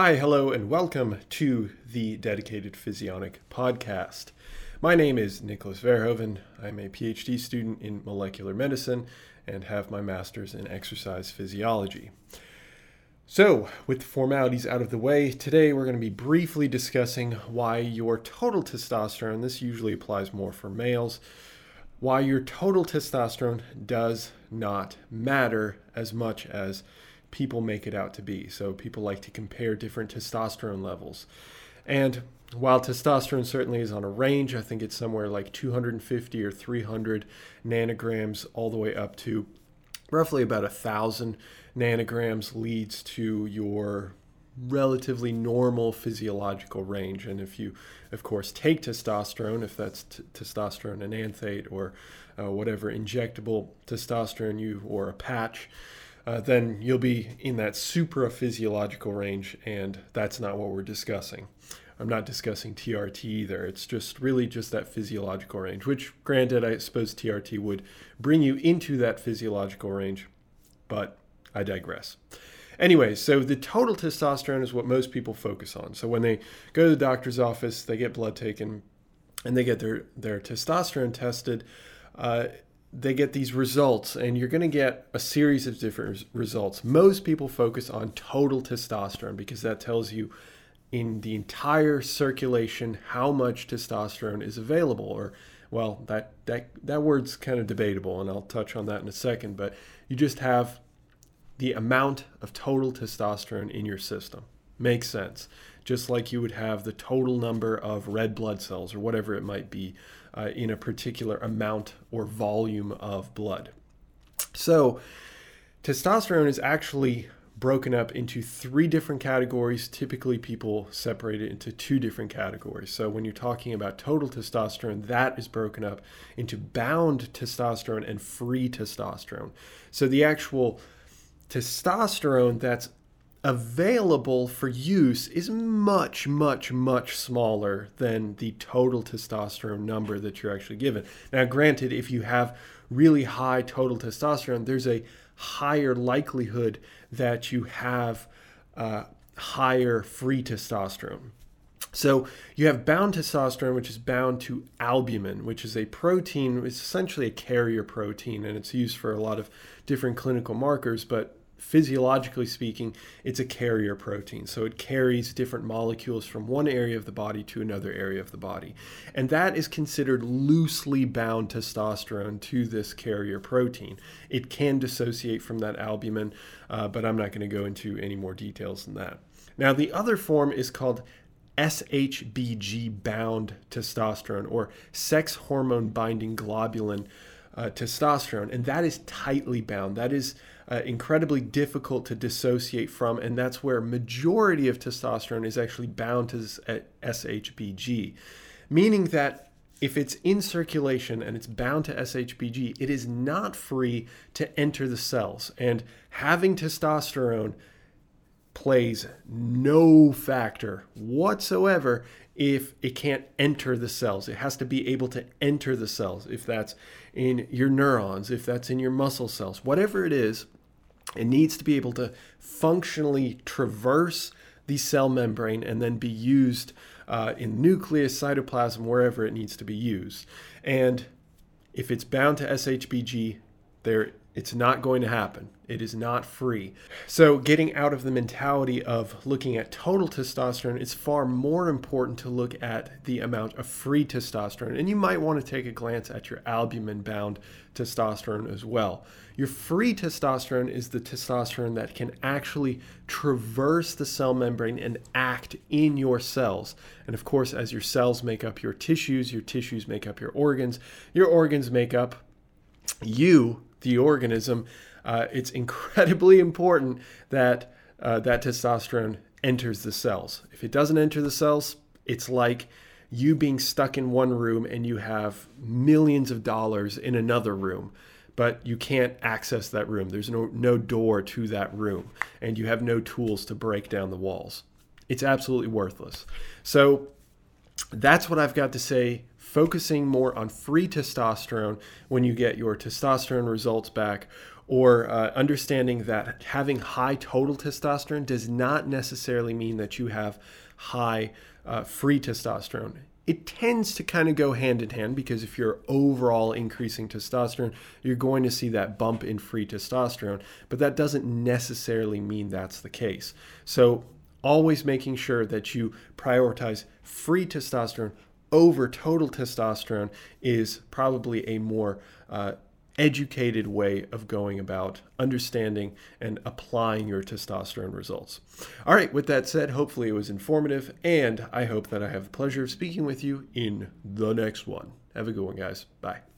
Hi, hello, and welcome to the Dedicated Physionic Podcast. My name is Nicholas Verhoeven. I'm a PhD student in molecular medicine and have my master's in exercise physiology. So, with the formalities out of the way, today we're going to be briefly discussing why your total testosterone, this usually applies more for males, why your total testosterone does not matter as much as people make it out to be. So people like to compare different testosterone levels. And while testosterone certainly is on a range, I think it's somewhere like 250 or 300 nanograms all the way up to roughly about a thousand nanograms leads to your relatively normal physiological range. And if you, of course, take testosterone, if that's t- testosterone enanthate or uh, whatever injectable testosterone you or a patch, uh, then you'll be in that supraphysiological range, and that's not what we're discussing. I'm not discussing TRT either. It's just really just that physiological range, which, granted, I suppose TRT would bring you into that physiological range, but I digress. Anyway, so the total testosterone is what most people focus on. So when they go to the doctor's office, they get blood taken, and they get their, their testosterone tested. Uh, they get these results, and you're going to get a series of different results. Most people focus on total testosterone because that tells you in the entire circulation how much testosterone is available or well that that that word's kind of debatable and I'll touch on that in a second but you just have the amount of total testosterone in your system makes sense just like you would have the total number of red blood cells or whatever it might be uh, in a particular amount or volume of blood. So, testosterone is actually broken up into three different categories. Typically, people separate it into two different categories. So, when you're talking about total testosterone, that is broken up into bound testosterone and free testosterone. So, the actual testosterone that's available for use is much, much, much smaller than the total testosterone number that you're actually given. Now, granted, if you have really high total testosterone, there's a higher likelihood that you have uh, higher free testosterone. So you have bound testosterone, which is bound to albumin, which is a protein, it's essentially a carrier protein, and it's used for a lot of different clinical markers, but physiologically speaking, it's a carrier protein. So it carries different molecules from one area of the body to another area of the body. And that is considered loosely bound testosterone to this carrier protein. It can dissociate from that albumin, uh, but I'm not going to go into any more details than that. Now, the other form is called SHBG bound testosterone or sex hormone binding globulin uh, testosterone, and that is tightly bound. That is uh, incredibly difficult to dissociate from, and that's where majority of testosterone is actually bound to SHBG, meaning that if it's in circulation and it's bound to SHBG, it is not free to enter the cells. And having testosterone plays no factor whatsoever if it can't enter the cells. It has to be able to enter the cells, if that's in your neurons, if that's in your muscle cells, whatever it is, it needs to be able to functionally traverse the cell membrane and then be used uh, in nucleus, cytoplasm, wherever it needs to be used. And if it's bound to SHBG, there it's not going to happen. It is not free. So, getting out of the mentality of looking at total testosterone, it's far more important to look at the amount of free testosterone. And you might want to take a glance at your albumin bound testosterone as well. Your free testosterone is the testosterone that can actually traverse the cell membrane and act in your cells. And of course, as your cells make up your tissues, your tissues make up your organs, your organs make up you the organism, uh, it's incredibly important that uh, that testosterone enters the cells. If it doesn't enter the cells, it's like you being stuck in one room and you have millions of dollars in another room, but you can't access that room. There's no, no door to that room, and you have no tools to break down the walls. It's absolutely worthless. So that's what I've got to say focusing more on free testosterone when you get your testosterone results back, or uh, understanding that having high total testosterone does not necessarily mean that you have high uh, free testosterone. It tends to kind of go hand in hand because if you're overall increasing testosterone, you're going to see that bump in free testosterone, but that doesn't necessarily mean that's the case. So, always making sure that you prioritize free testosterone over total testosterone is probably a more uh, educated way of going about understanding and applying your testosterone results. All right, with that said, hopefully it was informative, and I hope that I have the pleasure of speaking with you in the next one. Have a good one, guys. Bye.